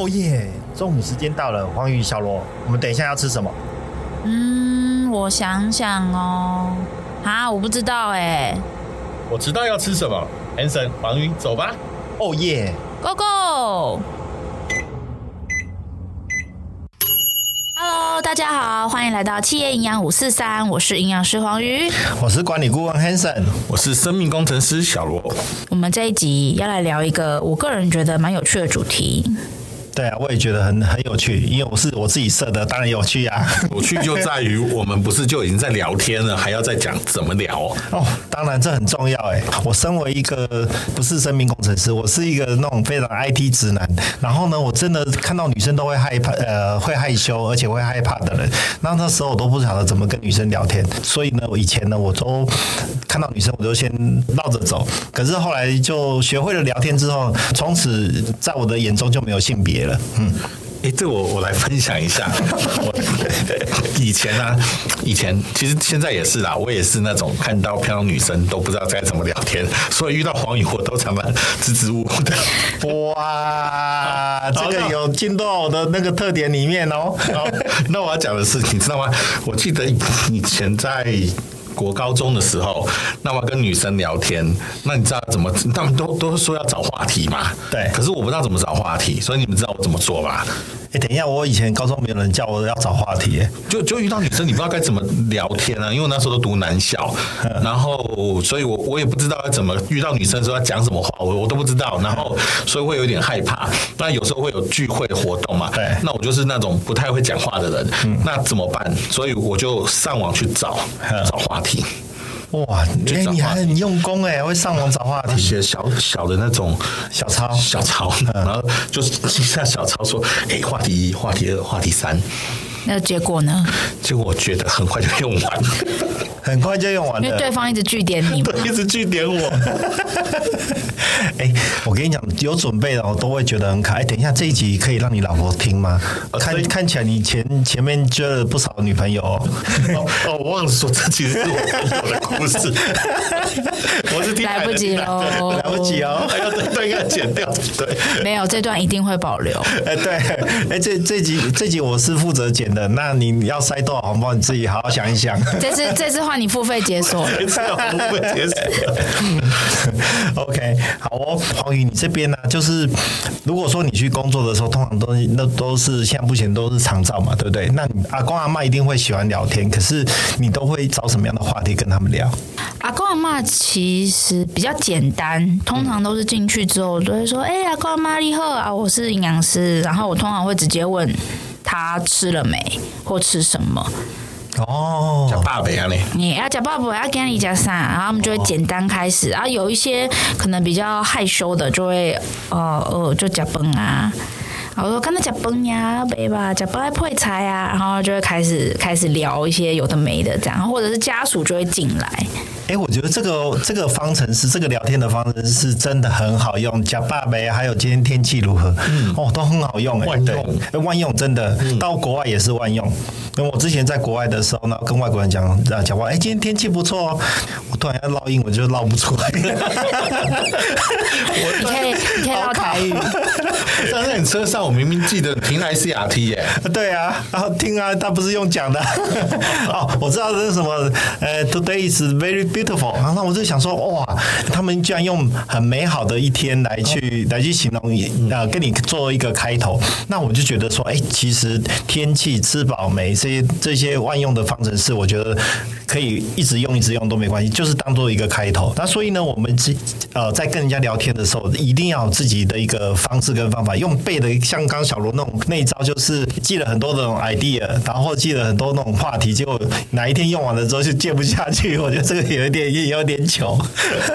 哦耶！中午时间到了，黄鱼、小罗，我们等一下要吃什么？嗯，我想想哦，啊，我不知道哎。我知道要吃什么，Hanson，黄鱼，走吧。哦耶，Go Go！Hello，大家好，欢迎来到企业营养五四三，我是营养师黄鱼，我是管理顾问 Hanson，我是生命工程师小罗。我们这一集要来聊一个我个人觉得蛮有趣的主题。对啊，我也觉得很很有趣，因为我是我自己设的，当然有趣啊。有趣就在于我们不是就已经在聊天了，还要再讲怎么聊哦。当然这很重要哎。我身为一个不是生命工程师，我是一个那种非常 IT 直男。然后呢，我真的看到女生都会害怕，呃，会害羞而且会害怕的人。那那时候我都不晓得怎么跟女生聊天，所以呢，我以前呢，我都看到女生我就先绕着走。可是后来就学会了聊天之后，从此在我的眼中就没有性别。了，嗯，哎，这我我来分享一下。我 以前呢、啊，以前其实现在也是啦，我也是那种看到漂亮女生都不知道该怎么聊天，所以遇到黄宇我都常常支支吾吾的。哇，这个有进到我的那个特点里面哦。那我要讲的是，你知道吗？我记得以前在。国高中的时候，那么跟女生聊天，那你知道怎么？他们都都说要找话题嘛。对。可是我不知道怎么找话题，所以你们知道我怎么做吧？哎，等一下，我以前高中没有人叫我要找话题，就就遇到女生，你不知道该怎么聊天啊？因为我那时候都读男校，然后所以我我也不知道要怎么遇到女生时候要讲什么话，我我都不知道，然后所以会有点害怕。那有时候会有聚会活动嘛，对，那我就是那种不太会讲话的人，那怎么办？所以我就上网去找找话题。哇，哎，你还很用功哎，会上网找话题，写小小的那种小抄，小抄，然后就是记下小抄说，哎，话题一，话题二，话题三。那结果呢？结果我觉得很快就用完了，很快就用完了，因为对方一直据点你，一直据点我。哎，我跟你讲，有准备的我都会觉得很卡。哎，等一下，这一集可以让你老婆听吗？看看起来你前前面交了不少女朋友哦。哦，我忘了说，这其实是我朋友的故事。我是听来不及喽，来不及哦，还要这段要剪掉。对，没有这段一定会保留。哎，对，哎，这这集这集我是负责剪的，那你要塞多少红包，你自己好好想一想。这次这次换你付费解锁，这次付费解锁。OK，好哦，黄宇，你这边呢、啊，就是如果说你去工作的时候，通常都那都是现在目前都是长照嘛，对不对？那你阿公阿妈一定会喜欢聊天，可是你都会找什么样的话题跟他们聊？阿公阿妈其实比较简单，通常都是进去之后都会说：“哎、嗯，阿公阿嬷你好啊，我是营养师。”然后我通常会直接问他吃了没，或吃什么。哦，叫爸爸啊你，你要叫爸爸，要跟你讲啥，然后我们就会简单开始。然后有一些可能比较害羞的，就会哦哦，就讲崩啊。我说跟他讲崩呀，没吧？讲崩还配菜啊，然后就会开始开始聊一些有的没的这样，或者是家属就会进来。哎，我觉得这个这个方程式，这个聊天的方程式是真的很好用。讲爸爸，还有今天天气如何？嗯，哦，都很好用，万用，万用，真的，到国外也是万用。因为我之前在国外的时候呢，跟外国人讲啊讲话，哎，今天天气不错哦。我突然要烙英文，就烙不出来。你可以，你可以烙台语。站在你车上，我明明记得停 ICRT 耶。对啊，然后听啊，他不是用讲的。哦，我知道这是什么，呃，Today is very beautiful，然后我就想说，哇，他们居然用很美好的一天来去来去形容你，呃，跟你做一个开头，那我就觉得说，哎，其实天气、吃饱没这些这些万用的方程式，我觉得可以一直用一直用都没关系，就是当做一个开头。那所以呢，我们呃在跟人家聊天的时候，一定要有自己的一个方式跟方法，用背的像刚小罗那种那一招，就是记了很多的那种 idea，然后记了很多那种话题，结果哪一天用完了之后就接不下去，我觉得这个有一点也有点糗，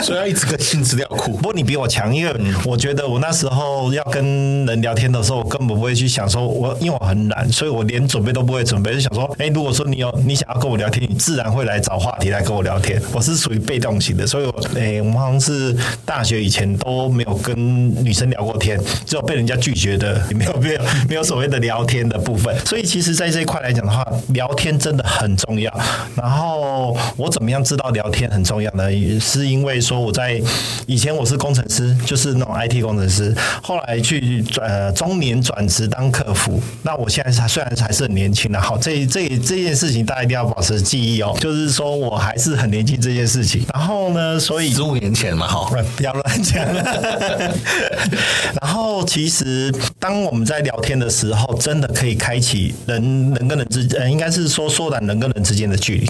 所以要一直更新资料库。不过你比我强，因为我觉得我那时候要跟人聊天的时候，我根本不会去想说我，因为我很懒，所以我连准备都不会准备，就想说，哎，如果说你有你想要跟我聊天，你自然会来找话题来跟我聊天。我是属于被动型的，所以我，哎，我们好像是大学以前都没有跟女生聊过天，只有被人人家拒绝的，也没有没有没有所谓的聊天的部分。所以其实，在这一块来讲的话，聊天真的很重要。然后我怎么样知道聊天很重要呢？是因为说我在以前我是工程师，就是那种 IT 工程师，后来去转呃中年转职当客服。那我现在虽然还是很年轻的，好，这这这件事情大家一定要保持记忆哦，就是说我还是很年轻这件事情。然后呢，所以十五年前嘛，哈，不要乱讲。然后其实当我们在聊天的时候，真的可以开启人人跟人之间，应该是说缩短人跟人之间的距离。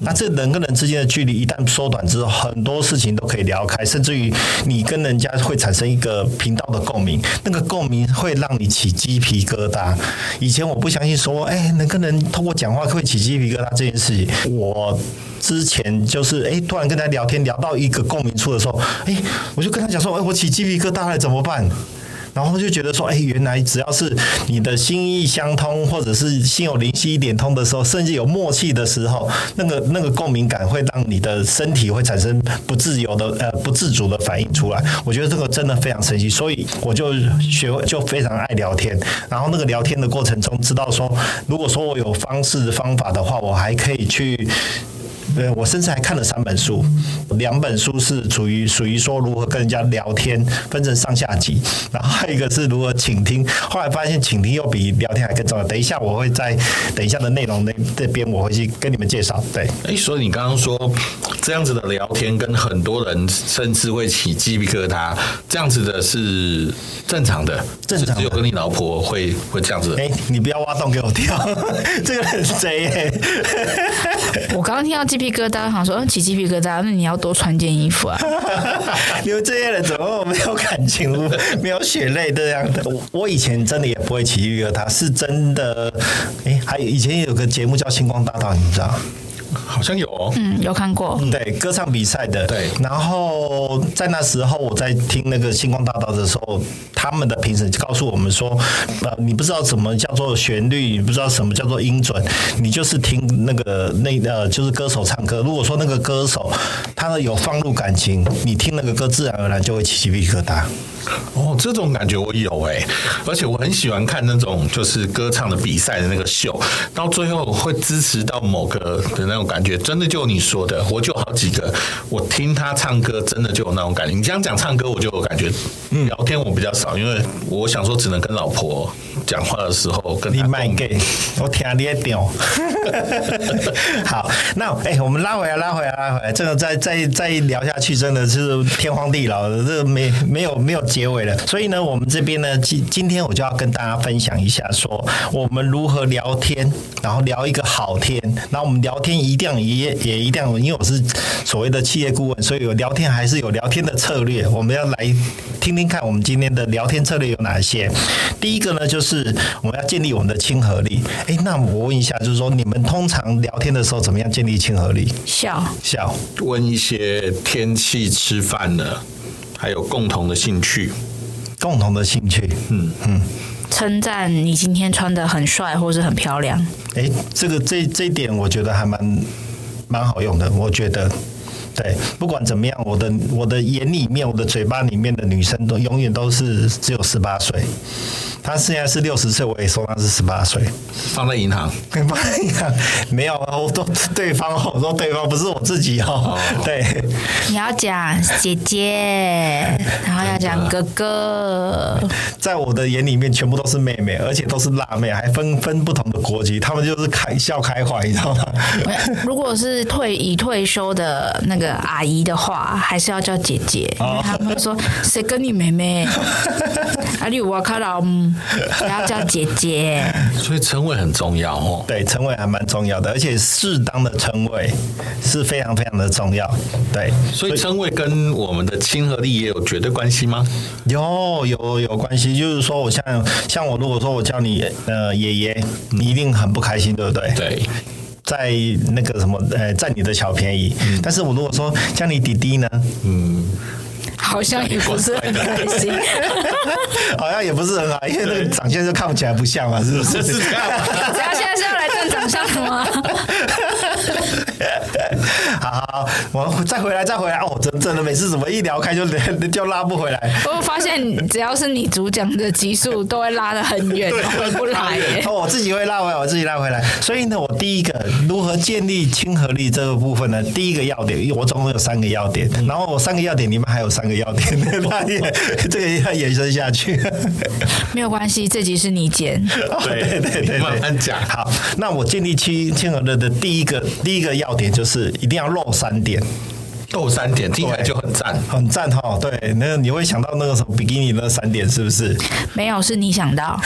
那这人跟人之间的距离一旦缩短之后，很多事情都可以聊开，甚至于你跟人家会产生一个频道的共鸣，那个共鸣会让你起鸡皮疙瘩。以前我不相信说，哎，能跟人通过讲话会起鸡皮疙瘩这件事情，我之前就是哎，突然跟他聊天聊到一个共鸣处的时候，哎，我就跟他讲说，哎，我起鸡皮疙瘩了，怎么办？然后就觉得说，哎，原来只要是你的心意相通，或者是心有灵犀一点通的时候，甚至有默契的时候，那个那个共鸣感会让你的身体会产生不自由的呃不自主的反应出来。我觉得这个真的非常神奇，所以我就学会就非常爱聊天。然后那个聊天的过程中，知道说，如果说我有方式方法的话，我还可以去。对，我甚至还看了三本书，两本书是属于属于说如何跟人家聊天，分成上下集，然后还有一个是如何倾听。后来发现倾听又比聊天还更重要。等一下我会在等一下的内容那这边我会去跟你们介绍。对，哎，所以你刚刚说这样子的聊天跟很多人甚至会起鸡皮疙瘩，这样子的是正常的，正常的只有跟你老婆会会这样子。哎，你不要挖洞给我跳，这个很贼哎。我刚刚听到鸡皮。皮疙瘩，好像说嗯，起鸡皮疙瘩，那你要多穿件衣服啊！你们这些人怎么没有感情，没有血泪这样的？我以前真的也不会起鸡皮疙瘩，是真的。哎，还有以前有个节目叫《星光大道》，你知道？好像有哦，嗯，有看过，对，歌唱比赛的，对。然后在那时候，我在听那个星光大道的时候，他们的评审就告诉我们说，呃，你不知道什么叫做旋律，你不知道什么叫做音准，你就是听那个那呃，就是歌手唱歌。如果说那个歌手他有放入感情，你听那个歌，自然而然就会起鸡皮疙瘩。哦，这种感觉我有哎，而且我很喜欢看那种就是歌唱的比赛的那个秀，到最后会支持到某个的那种感觉，真的就你说的，我就好几个，我听他唱歌真的就有那种感觉。你这样讲唱歌，我就有感觉。嗯，聊天我比较少，因为我想说只能跟老婆讲话的时候跟。你卖给，我听你的调。好，那哎、欸，我们拉回来，拉回来，拉回来，这个再再再聊下去，真的是天荒地老的，这个没没有没有结尾了。所以呢，我们这边呢，今今天我就要跟大家分享一下，说我们如何聊天，然后聊一个好天。然后我们聊天一定也也一定要，因为我是所谓的企业顾问，所以有聊天还是有聊天的策略。我们要来听听看，我们今天的聊天策略有哪些？第一个呢，就是我们要建立我们的亲和力。哎，那我问一下，就是说你们通常聊天的时候怎么样建立亲和力？笑笑，问一些天气、吃饭的，还有共同的兴趣。共同的兴趣，嗯嗯。称赞你今天穿得很帅，或是很漂亮。哎，这个这这一点我觉得还蛮蛮好用的。我觉得，对，不管怎么样，我的我的眼里面，我的嘴巴里面的女生都永远都是只有十八岁。他现在是六十岁，我也说他是十八岁。放在银行？放在银行？没有啊，我说对方，我说对方不是我自己哦。对，你要讲姐姐，然后要讲哥哥。在我的眼里面，全部都是妹妹，而且都是辣妹，还分分不同的国籍。他们就是开笑开怀，你知道吗？如果是退已退休的那个阿姨的话，还是要叫姐姐，因为他们会说谁跟你妹妹？阿里瓦卡拉姆。不要叫姐姐，所以称谓很重要哦。对，称谓还蛮重要的，而且适当的称谓是非常非常的重要。对，所以称谓跟我们的亲和力也有绝对关系吗？有有有关系，就是说我像像我如果说我叫你呃爷爷，你一定很不开心，对不对？对，在那个什么呃占你的小便宜。嗯，但是我如果说叫你弟弟呢？嗯。好像也不是很开心，好像也不是很好，因为那个长相就看不起来不像嘛，是不是？是这样吗？现在是要来看长相的吗？好。好，我再回来，再回来。哦，真真的，每次怎么一聊开就就拉不回来。我发现只要是你主讲的集数，都会拉得很远，回不来。我自己会拉回来，我自己拉回来。所以呢，我第一个如何建立亲和力这个部分呢？第一个要点，我总共有三个要点，然后我三个要点，里面还有三个要点，那也这个要延伸下去。没有关系，这集是你剪。对对对对，慢慢讲。好，那我建立亲亲和力的第一个第一个要点就是一定要漏三点。露三点听起来就很赞，很赞哈。对，那个你会想到那个什么比基尼那三点是不是？没有，是你想到。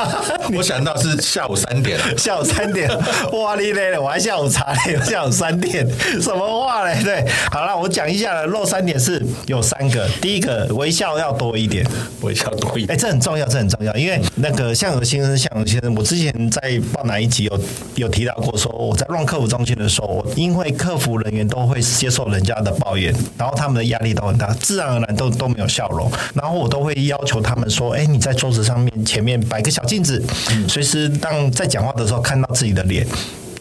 我想到是下午三点，下午三点。哇哩嘞，我还下午茶嘞，下午三点，什么话嘞？对，好了，我讲一下了。露三点是有三个，第一个微笑要多一点，微笑多一点。哎，这很重要，这很重要，因为那个相由先生，相由先生，我之前在报哪一集有有提到过，说我在 run 客服中心的时候，因为客服人员都会接受人家的。抱怨，然后他们的压力都很大，自然而然都都没有笑容。然后我都会要求他们说：“哎，你在桌子上面前面摆个小镜子，随时当在讲话的时候看到自己的脸。”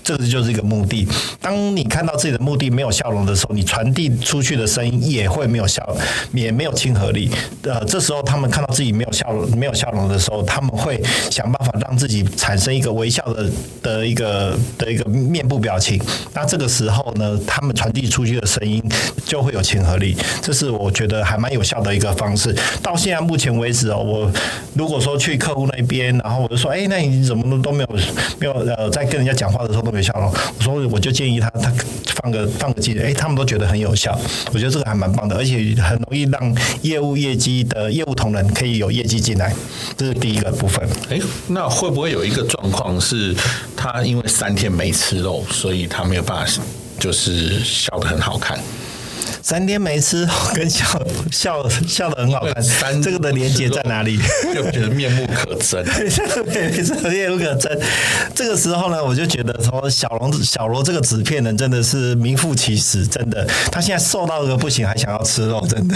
这个就是一个目的。当你看到自己的目的没有笑容的时候，你传递出去的声音也会没有笑，也没有亲和力。呃，这时候他们看到自己没有笑容、没有笑容的时候，他们会想办法让自己产生一个微笑的的一个的一个面部表情。那这个时候呢，他们传递出去的声音就会有亲和力。这是我觉得还蛮有效的一个方式。到现在目前为止哦，我如果说去客户那边，然后我就说，哎，那你怎么都都没有没有呃，在跟人家讲话的时候都。有效咯，所以我就建议他，他放个放个机，哎，他们都觉得很有效。我觉得这个还蛮棒的，而且很容易让业务业绩的业务同仁可以有业绩进来，这是第一个部分。哎，那会不会有一个状况是，他因为三天没吃肉，所以他没有办法，就是笑得很好看？三天没吃，跟笑笑笑的很好看。三这个的连接在哪里？就觉得面目可憎。面目可憎。这个时候呢，我就觉得说小龙小罗这个纸片人真的是名副其实，真的。他现在瘦到个不行，还想要吃肉，真的。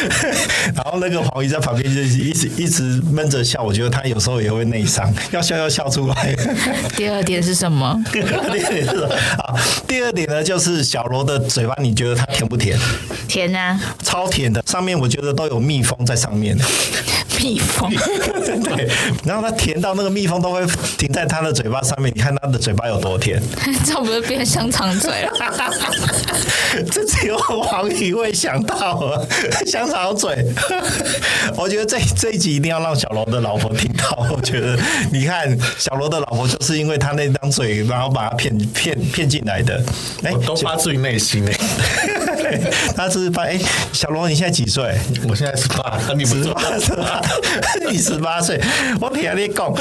然后那个黄鱼在旁边就一直一直闷着笑，我觉得他有时候也会内伤，要笑要笑出来。第二点是什么？第二点是什么？好，第二点呢，就是小罗的嘴巴，你觉得它？甜不甜？甜啊，超甜的。上面我觉得都有蜜蜂在上面。蜜蜂，对。然后它甜到那个蜜蜂都会停在它的嘴巴上面。你看它的嘴巴有多甜？这不是变香肠嘴了？这只有黄鱼会想到了香肠嘴。我觉得这这一集一定要让小罗的老婆听到。我觉得，你看小罗的老婆就是因为他那张嘴，然后把他骗骗骗进来的。哎，都发自于内心哎。他是八哎，小罗你现在几岁？我现在十八，你十八是吧？你十八岁，我听你讲，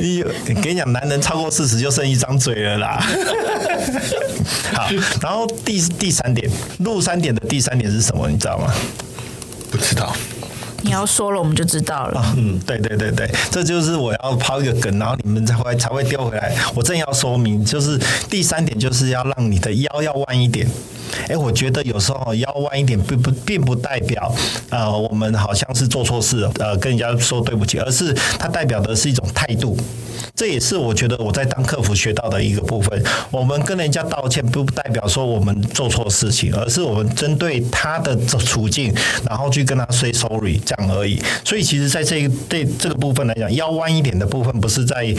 你跟你讲，男人超过四十就剩一张嘴了啦。好，然后第第三点，露三点的第三点是什么？你知道吗？不知道。你要说了，我们就知道了。嗯，对对对对，这就是我要抛一个梗，然后你们才会才会丢回来。我正要说明，就是第三点，就是要让你的腰要弯一点。哎，我觉得有时候腰弯一点，并不并不代表呃，我们好像是做错事，呃，跟人家说对不起，而是它代表的是一种态度。这也是我觉得我在当客服学到的一个部分。我们跟人家道歉，不代表说我们做错事情，而是我们针对他的处境，然后去跟他 say sorry 这样而已。所以，其实，在这一对这个部分来讲，腰弯一点的部分，不是在。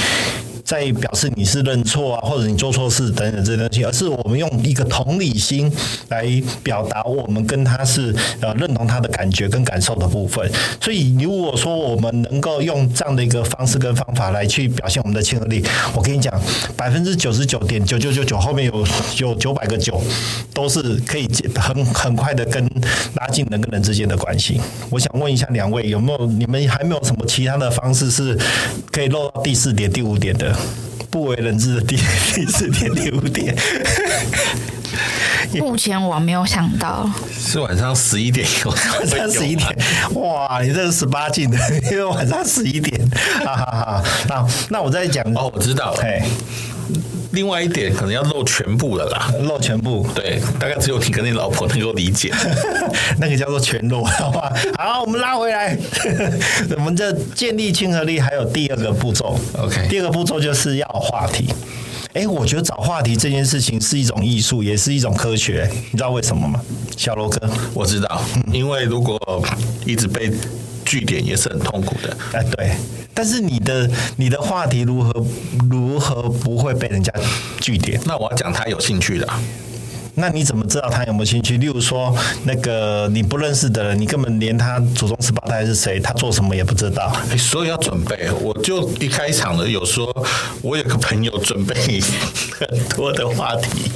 在表示你是认错啊，或者你做错事等等这些东西，而是我们用一个同理心来表达我们跟他是呃认同他的感觉跟感受的部分。所以如果说我们能够用这样的一个方式跟方法来去表现我们的亲和力，我跟你讲，百分之九十九点九九九九后面有有九百个九，都是可以很很快的跟拉近人跟人之间的关系。我想问一下两位，有没有你们还没有什么其他的方式是可以漏到第四点、第五点的？不为人知的第第四点、第五点，目前我没有想到。是晚上十一点有，晚上十一点，哇！你这是十八禁的，因为晚上十一点，哈哈哈。那那我再讲哦，我知道。另外一点可能要露全部的啦，露全部，对，大概只有你跟你老婆能够理解，那个叫做全露，好吧？好，我们拉回来，我们这建立亲和力还有第二个步骤，OK，第二个步骤就是要话题。哎，我觉得找话题这件事情是一种艺术，也是一种科学。你知道为什么吗？小罗哥，我知道，因为如果一直被句点，也是很痛苦的。哎，对。但是你的你的话题如何如何不会被人家据点？那我要讲他有兴趣的。那你怎么知道他有没有兴趣？例如说，那个你不认识的人，你根本连他祖宗十八代是谁，他做什么也不知道。所以要准备。我就一开场的有说，我有个朋友准备很多的话题。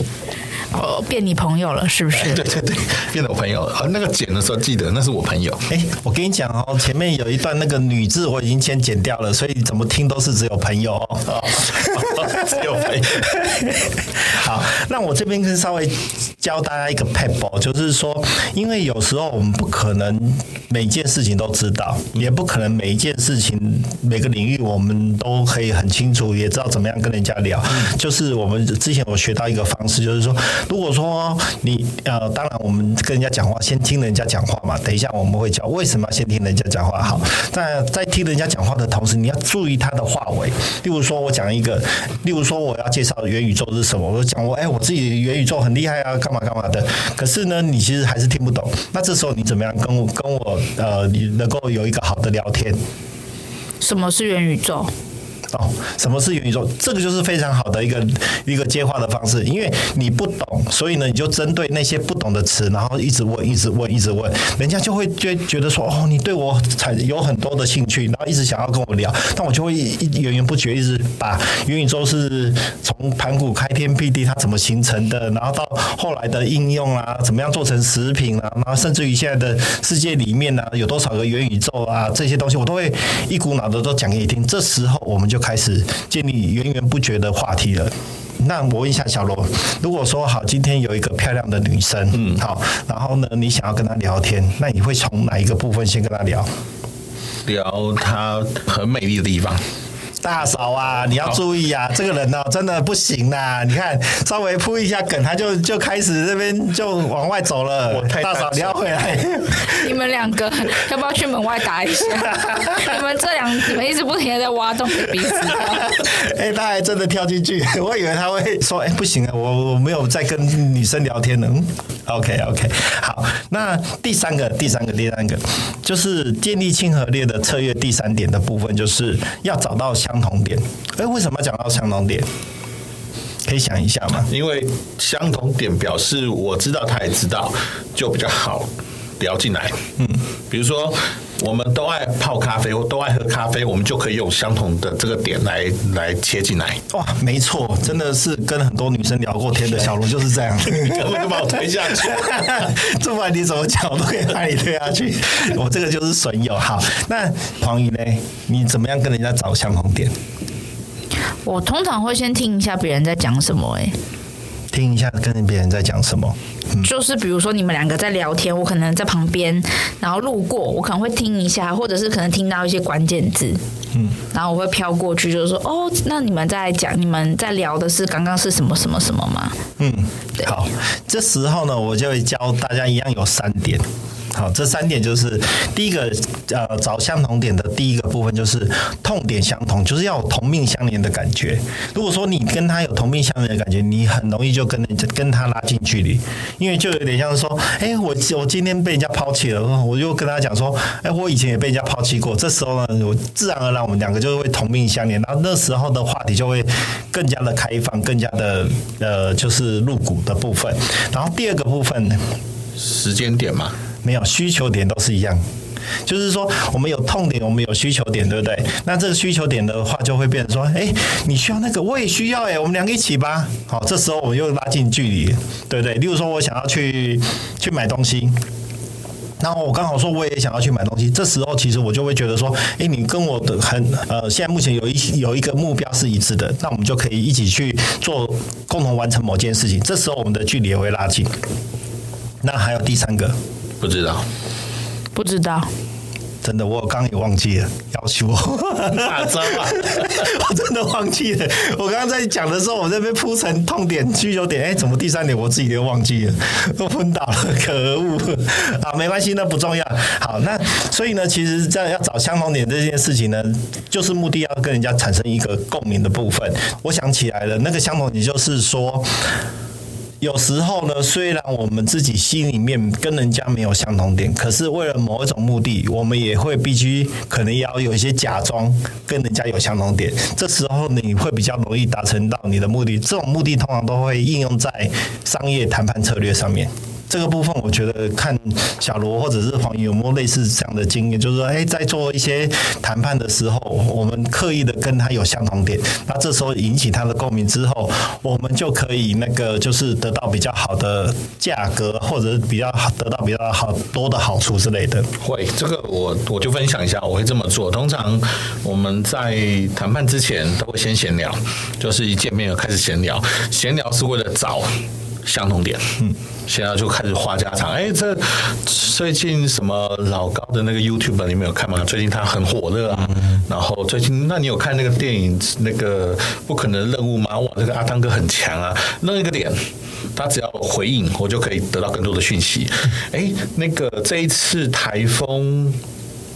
哦，变你朋友了是不是？对对对，变我朋友了。那个剪的时候记得那是我朋友。哎，我跟你讲哦，前面有一段那个女字我已经先剪掉了，所以怎么听都是只有朋友哦。只有朋友。好，那我这边可以稍微教大家一个撇步，就是说，因为有时候我们不可能每件事情都知道，也不可能每一件事情每个领域我们都可以很清楚，也知道怎么样跟人家聊。就是我们之前我学到一个方式，就是说。如果说你呃，当然我们跟人家讲话，先听人家讲话嘛。等一下我们会讲为什么先听人家讲话。好，在在听人家讲话的同时，你要注意他的话尾。例如说，我讲一个，例如说我要介绍元宇宙是什么，我讲我哎，我自己元宇宙很厉害啊，干嘛干嘛的。可是呢，你其实还是听不懂。那这时候你怎么样跟我跟我呃，你能够有一个好的聊天？什么是元宇宙？哦，什么是元宇宙？这个就是非常好的一个一个接话的方式，因为你不懂，所以呢，你就针对那些不懂的词，然后一直问，一直问，一直问，人家就会觉觉得说，哦，你对我才有很多的兴趣，然后一直想要跟我聊，但我就会源源不绝一直把元宇宙是从盘古开天辟地它怎么形成的，然后到后来的应用啊，怎么样做成食品啊，然后甚至于现在的世界里面呢、啊，有多少个元宇宙啊，这些东西我都会一股脑的都讲给你听。这时候我们就。就开始建立源源不绝的话题了。那我问一下小罗，如果说好，今天有一个漂亮的女生，嗯，好，然后呢，你想要跟她聊天，那你会从哪一个部分先跟她聊？聊她很美丽的地方。大嫂啊，你要注意啊，这个人呢、哦、真的不行呐！你看，稍微铺一下梗，他就就开始这边就往外走了。我太大嫂，你要回来。你们两个要不要去门外打一下？你们这两，你们一直不停的在挖洞给彼此。哎，他还真的跳进去，我以为他会说：“哎，不行啊，我我没有在跟女生聊天呢。”OK OK，好，那第三个，第三个，第三个，就是建立亲和力的策略。第三点的部分，就是要找到。相同点，哎，为什么要讲到相同点？可以想一下吗？因为相同点表示我知道，他也知道，就比较好聊进来。嗯，比如说我们都爱泡咖啡，我都爱喝咖啡，我们就可以用相同的这个点来来切进来。哇，没错，真的是跟很多女生聊过天的小罗就是这样，根本就把我推下去。这不管你怎么讲，我都可以把你推下去。我这个就是损友。好，那黄鱼呢？你怎么样跟人家找相同点？我通常会先听一下别人在讲什么，哎，听一下跟别人在讲什么。嗯，就是比如说你们两个在聊天，我可能在旁边，然后路过，我可能会听一下，或者是可能听到一些关键字，嗯，然后我会飘过去，就是说，哦，那你们在讲，你们在聊的是刚刚是什么什么什么吗？嗯，对。好，这时候呢，我就会教大家一样有三点。好，这三点就是第一个，呃，找相同点的第一个部分就是痛点相同，就是要有同命相连的感觉。如果说你跟他有同命相连的感觉，你很容易就跟人家跟他拉近距离，因为就有点像是说，哎，我我今天被人家抛弃了，我就跟他讲说，哎，我以前也被人家抛弃过。这时候呢，我自然而然我们两个就会同命相连，然后那时候的话题就会更加的开放，更加的呃，就是露骨的部分。然后第二个部分，时间点嘛。没有需求点都是一样，就是说我们有痛点，我们有需求点，对不对？那这个需求点的话，就会变成说，哎，你需要那个，我也需要，哎，我们两个一起吧。好，这时候我们又拉近距离，对不对？例如说，我想要去去买东西，然后我刚好说我也想要去买东西，这时候其实我就会觉得说，哎，你跟我的很呃，现在目前有一有一个目标是一致的，那我们就可以一起去做共同完成某件事情。这时候我们的距离也会拉近。那还有第三个。不知道，不知道，真的，我刚刚也忘记了，要求我哪招啊？我真的忘记了。我刚刚在讲的时候，我这边铺成痛点、需求点，哎，怎么第三点我自己都忘记了，都昏倒了，可恶！好，没关系，那不重要。好，那所以呢，其实这样要找相同点这件事情呢，就是目的要跟人家产生一个共鸣的部分。我想起来了，那个相同点就是说。有时候呢，虽然我们自己心里面跟人家没有相同点，可是为了某一种目的，我们也会必须可能要有一些假装跟人家有相同点。这时候你会比较容易达成到你的目的。这种目的通常都会应用在商业谈判策略上面。这个部分，我觉得看小罗或者是黄有没有类似这样的经验，就是说，哎，在做一些谈判的时候，我们刻意的跟他有相同点，那这时候引起他的共鸣之后，我们就可以那个就是得到比较好的价格，或者比较好得到比较好多的好处之类的。会，这个我我就分享一下，我会这么做。通常我们在谈判之前都会先闲聊，就是一见面就开始闲聊，闲聊是为了找相同点。嗯。现在就开始话家常，哎，这最近什么老高的那个 YouTube 你们有看吗？最近他很火热啊。然后最近，那你有看那个电影那个不可能任务吗？哇，这个阿汤哥很强啊，弄一个点，他只要回应，我就可以得到更多的讯息。哎，那个这一次台风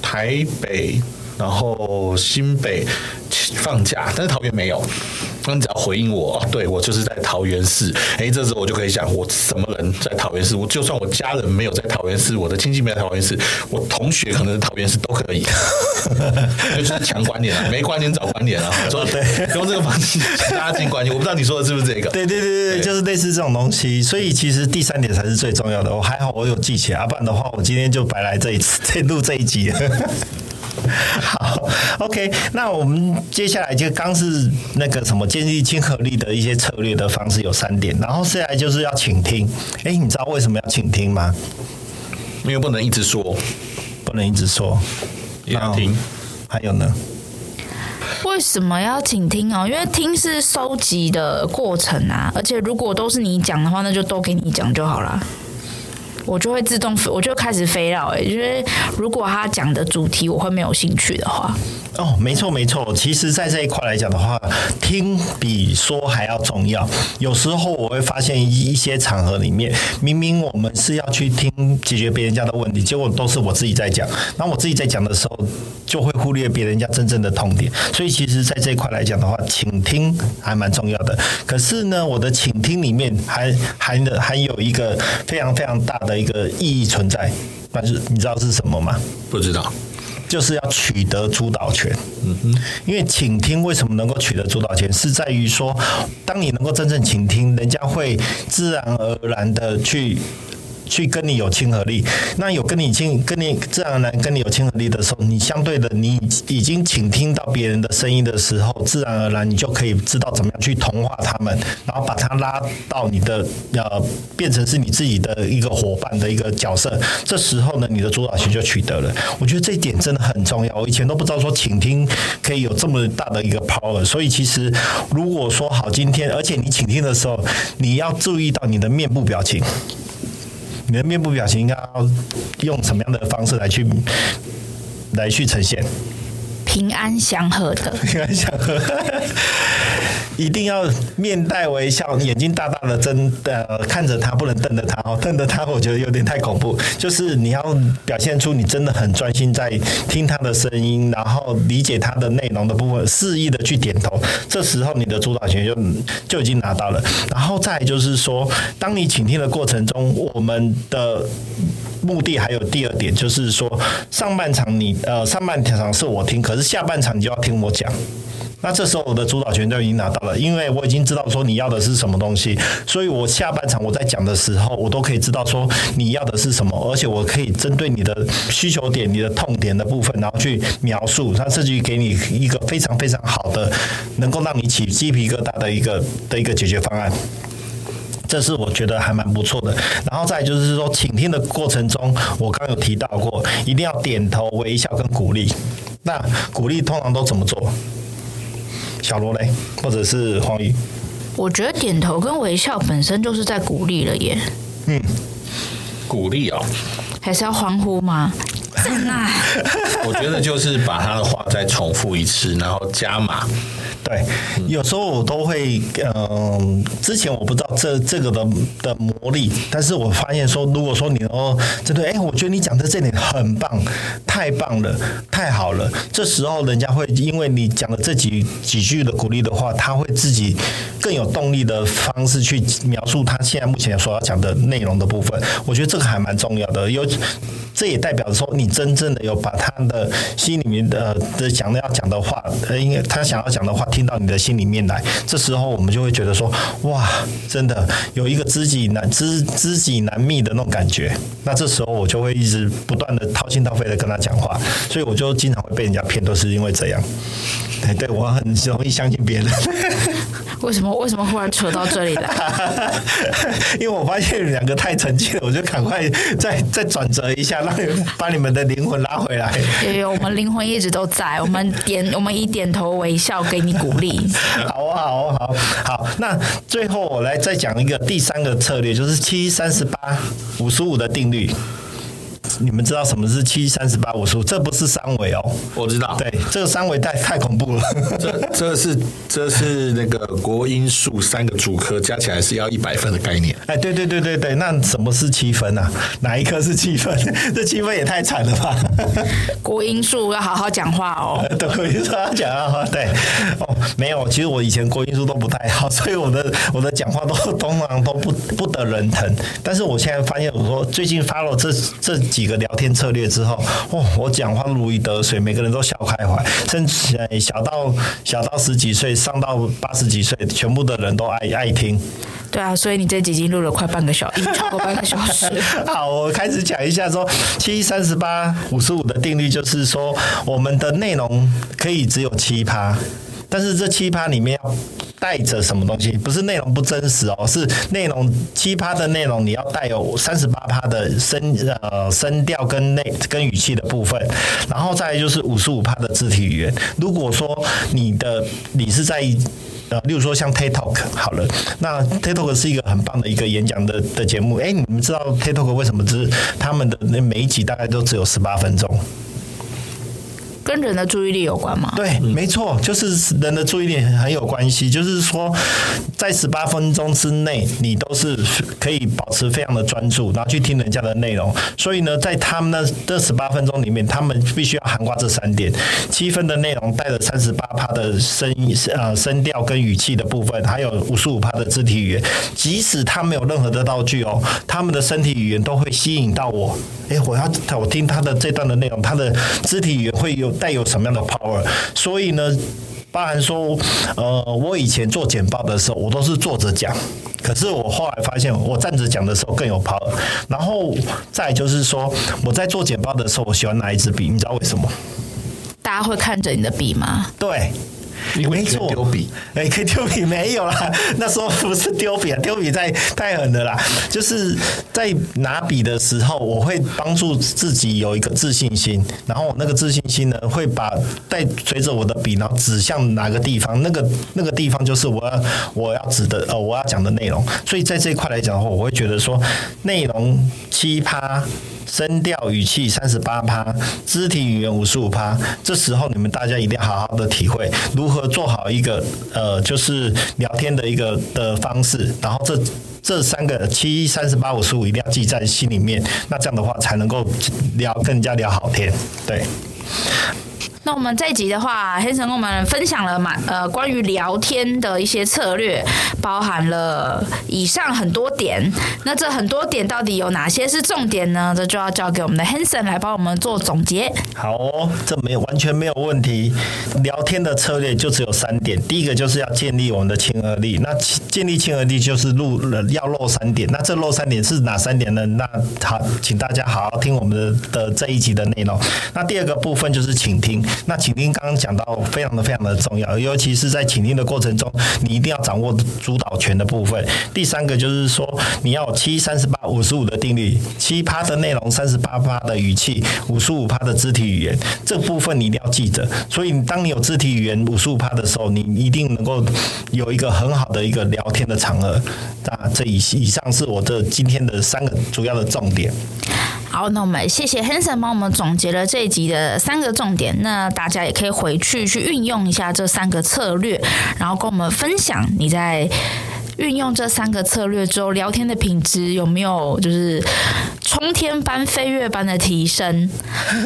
台北。然后新北放假，但是桃园没有。那你只要回应我，对，我就是在桃园市。哎，这时候我就可以想，我什么人在桃园市？我就算我家人没有在桃园市，我的亲戚没有在桃园市，我同学可能在桃园市都可以。就是强观点啊，没观点找观点啊。说对，用这个方式拉近关系。我不知道你说的是不是这个？对对对对，对就是类似这种东西。所以其实第三点才是最重要的。我还好，我有记起来，不然的话，我今天就白来这一次，再 录这一集。好，OK，那我们接下来就刚是那个什么建立亲和力的一些策略的方式有三点，然后接下来就是要倾听。哎，你知道为什么要倾听吗？因为不能一直说，不能一直说，要听。还有呢？为什么要倾听哦？因为听是收集的过程啊，而且如果都是你讲的话，那就都给你讲就好了。我就会自动，我就开始飞了。哎，因为如果他讲的主题我会没有兴趣的话，哦，没错没错。其实，在这一块来讲的话，听比说还要重要。有时候我会发现一些场合里面，明明我们是要去听解决别人家的问题，结果都是我自己在讲。那我自己在讲的时候，就会忽略别人家真正的痛点。所以，其实，在这一块来讲的话，倾听还蛮重要的。可是呢，我的倾听里面还还的还有一个非常非常大的。的一个意义存在，但是你知道是什么吗？不知道，就是要取得主导权。嗯哼，因为倾听为什么能够取得主导权，是在于说，当你能够真正倾听，人家会自然而然的去。去跟你有亲和力，那有跟你亲，跟你自然而然跟你有亲和力的时候，你相对的，你已经倾听到别人的声音的时候，自然而然你就可以知道怎么样去同化他们，然后把他拉到你的呃，变成是你自己的一个伙伴的一个角色。这时候呢，你的主导权就取得了。我觉得这一点真的很重要。我以前都不知道说倾听可以有这么大的一个 power。所以其实如果说好，今天而且你倾听的时候，你要注意到你的面部表情。你的面部表情应该要用什么样的方式来去来去呈现？平安祥和的，平安祥和。一定要面带微笑，眼睛大大的睁呃看着他，不能瞪着他哦，瞪着他我觉得有点太恐怖。就是你要表现出你真的很专心在听他的声音，然后理解他的内容的部分，肆意的去点头，这时候你的主导权就就已经拿到了。然后再就是说，当你倾听的过程中，我们的目的还有第二点，就是说上半场你呃上半场是我听，可是下半场你就要听我讲。那这时候我的主导权就已经拿到了，因为我已经知道说你要的是什么东西，所以我下半场我在讲的时候，我都可以知道说你要的是什么，而且我可以针对你的需求点、你的痛点的部分，然后去描述，它甚至于给你一个非常非常好的，能够让你起鸡皮疙瘩的一个的一个解决方案。这是我觉得还蛮不错的。然后再就是说，倾听的过程中，我刚有提到过，一定要点头、微笑跟鼓励。那鼓励通常都怎么做？小罗嘞，或者是黄宇，我觉得点头跟微笑本身就是在鼓励了耶。嗯，鼓励哦，还是要欢呼吗？赞啊！我觉得就是把他的话再重复一次，然后加码。对，有时候我都会，嗯、之前我不知道这这个的的魔力，但是我发现说，如果说你哦，真的，哎，我觉得你讲的这点很棒，太棒了，太好了，这时候人家会因为你讲的这几几句的鼓励的话，他会自己更有动力的方式去描述他现在目前所要讲的内容的部分。我觉得这个还蛮重要的，有这也代表说你真正的有把他的心里面的的讲的要讲的话，呃，应该他想要讲的话听。到你的心里面来，这时候我们就会觉得说，哇，真的有一个知己难知知己难觅的那种感觉。那这时候我就会一直不断的掏心掏肺的跟他讲话，所以我就经常会被人家骗，都是因为这样。对，对我很容易相信别人。为什么？为什么忽然扯到这里来？因为我发现你们两个太沉静了，我就赶快再再转折一下，让把你们的灵魂拉回来。有有，我们灵魂一直都在，我们点我们以点头微笑给你鼓鼓励。好啊，好啊，好，好。那最后我来再讲一个第三个策略，就是七三十八五十五的定律。你们知道什么是七三十八五十五？这不是三维哦，我知道。对，这个三维太太恐怖了。这这是这是那个国音数三个主科加起来是要一百分的概念。哎，对对对对对，那什么是七分啊？哪一科是七分？这七分也太惨了吧！国音数要好好讲话哦。对，国音数要讲话。对，哦，没有，其实我以前国音数都不太好，所以我的我的讲话都通常都不不得人疼。但是我现在发现，我说最近发了这这几个。聊天策略之后，哦，我讲话如鱼得水，每个人都笑开怀，甚至小到小到十几岁，上到八十几岁，全部的人都爱爱听。对啊，所以你这集已经录了快半个小时，超过半个小时。好，我开始讲一下说七三十八五十五的定律，就是说我们的内容可以只有七趴，但是这七趴里面要。带着什么东西？不是内容不真实哦，是内容七趴的内容，你要带有三十八趴的声呃声调跟内跟语气的部分，然后再就是五十五趴的肢体语言。如果说你的你是在呃，例如说像 TED Talk 好了，那 TED Talk 是一个很棒的一个演讲的的节目。哎，你们知道 TED Talk 为什么只是他们的那每一集大概都只有十八分钟？跟人的注意力有关吗？对，没错，就是人的注意力很有关系。就是说，在十八分钟之内，你都是可以保持非常的专注，然后去听人家的内容。所以呢，在他们的这十八分钟里面，他们必须要涵盖这三点：七分的内容带着三十八趴的声音呃声调跟语气的部分，还有五十五趴的肢体语言。即使他没有任何的道具哦，他们的身体语言都会吸引到我。哎，我要我听他的这段的内容，他的肢体语言会有。带有什么样的 power？所以呢，包含说，呃，我以前做简报的时候，我都是坐着讲。可是我后来发现，我站着讲的时候更有 power。然后再就是说，我在做简报的时候，我喜欢拿一支笔，你知道为什么？大家会看着你的笔吗？对。没错，丢笔，哎，可以丢笔 没有啦。那时候不是丢笔啊，丢笔太太狠的啦。就是在拿笔的时候，我会帮助自己有一个自信心，然后那个自信心呢，会把带随着我的笔，然后指向哪个地方，那个那个地方就是我要我要指的呃，我要讲的内容。所以在这一块来讲的话，我会觉得说内容七趴。声调语气三十八趴，肢体语言五十五趴。这时候你们大家一定要好好的体会如何做好一个呃，就是聊天的一个的方式。然后这这三个七三十八五十五一定要记在心里面。那这样的话才能够聊更加聊好天。对。那我们这一集的话，Hanson 跟我们分享了蛮呃关于聊天的一些策略，包含了以上很多点。那这很多点到底有哪些是重点呢？这就要交给我们的 Hanson 来帮我们做总结。好哦，这没有完全没有问题。聊天的策略就只有三点，第一个就是要建立我们的亲和力。那建立亲和力就是露要露三点。那这露三点是哪三点呢？那好，请大家好好听我们的的这一集的内容。那第二个部分就是倾听。那倾听刚刚讲到非常的非常的重要，尤其是在倾听的过程中，你一定要掌握主导权的部分。第三个就是说，你要七三十八五十五的定律，七趴的内容，三十八趴的语气，五十五趴的肢体语言，这部分你一定要记着。所以，当你有肢体语言五十五趴的时候，你一定能够有一个很好的一个聊天的场合。那这以以上是我这今天的三个主要的重点。好，那我们谢谢 Hanson 帮我们总结了这一集的三个重点，那大家也可以回去去运用一下这三个策略，然后跟我们分享你在。运用这三个策略之后，聊天的品质有没有就是冲天般、飞跃般的提升？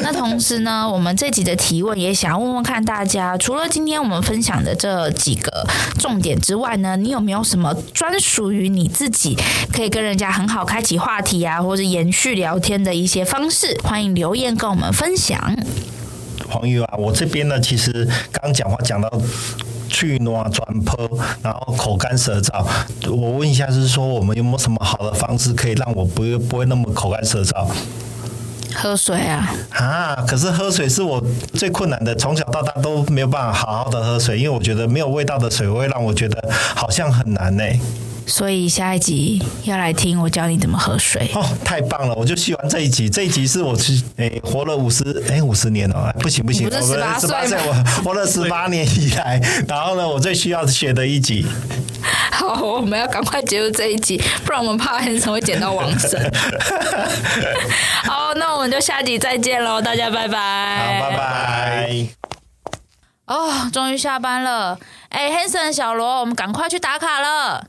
那同时呢，我们这集的提问也想要问问看大家，除了今天我们分享的这几个重点之外呢，你有没有什么专属于你自己可以跟人家很好开启话题啊，或者延续聊天的一些方式？欢迎留言跟我们分享。黄瑜啊，我这边呢，其实刚讲话讲到。去暖转坡，然后口干舌燥。我问一下，就是说我们有没有什么好的方式可以让我不会不会那么口干舌燥？喝水啊！啊，可是喝水是我最困难的，从小到大都没有办法好好的喝水，因为我觉得没有味道的水会让我觉得好像很难呢。所以下一集要来听我教你怎么喝水哦，太棒了！我就喜欢这一集，这一集是我去哎活了五十诶五十年了，不行不行，不是十八岁我活了十八年以来，然后呢，我最需要学的一集。好，我们要赶快结束这一集，不然我们怕很可能会捡到王神。好，那我们就下集再见喽，大家拜拜，好，拜拜。哦，终于下班了，哎，Hanson 小罗，我们赶快去打卡了。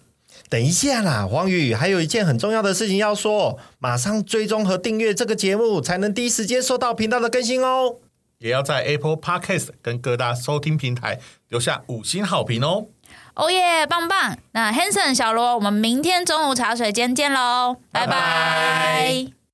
等一下啦，黄宇，还有一件很重要的事情要说，马上追踪和订阅这个节目，才能第一时间收到频道的更新哦。也要在 Apple Podcast 跟各大收听平台留下五星好评哦。哦耶，棒棒！那 Hanson 小罗，我们明天中午茶水间见喽，拜拜。拜拜。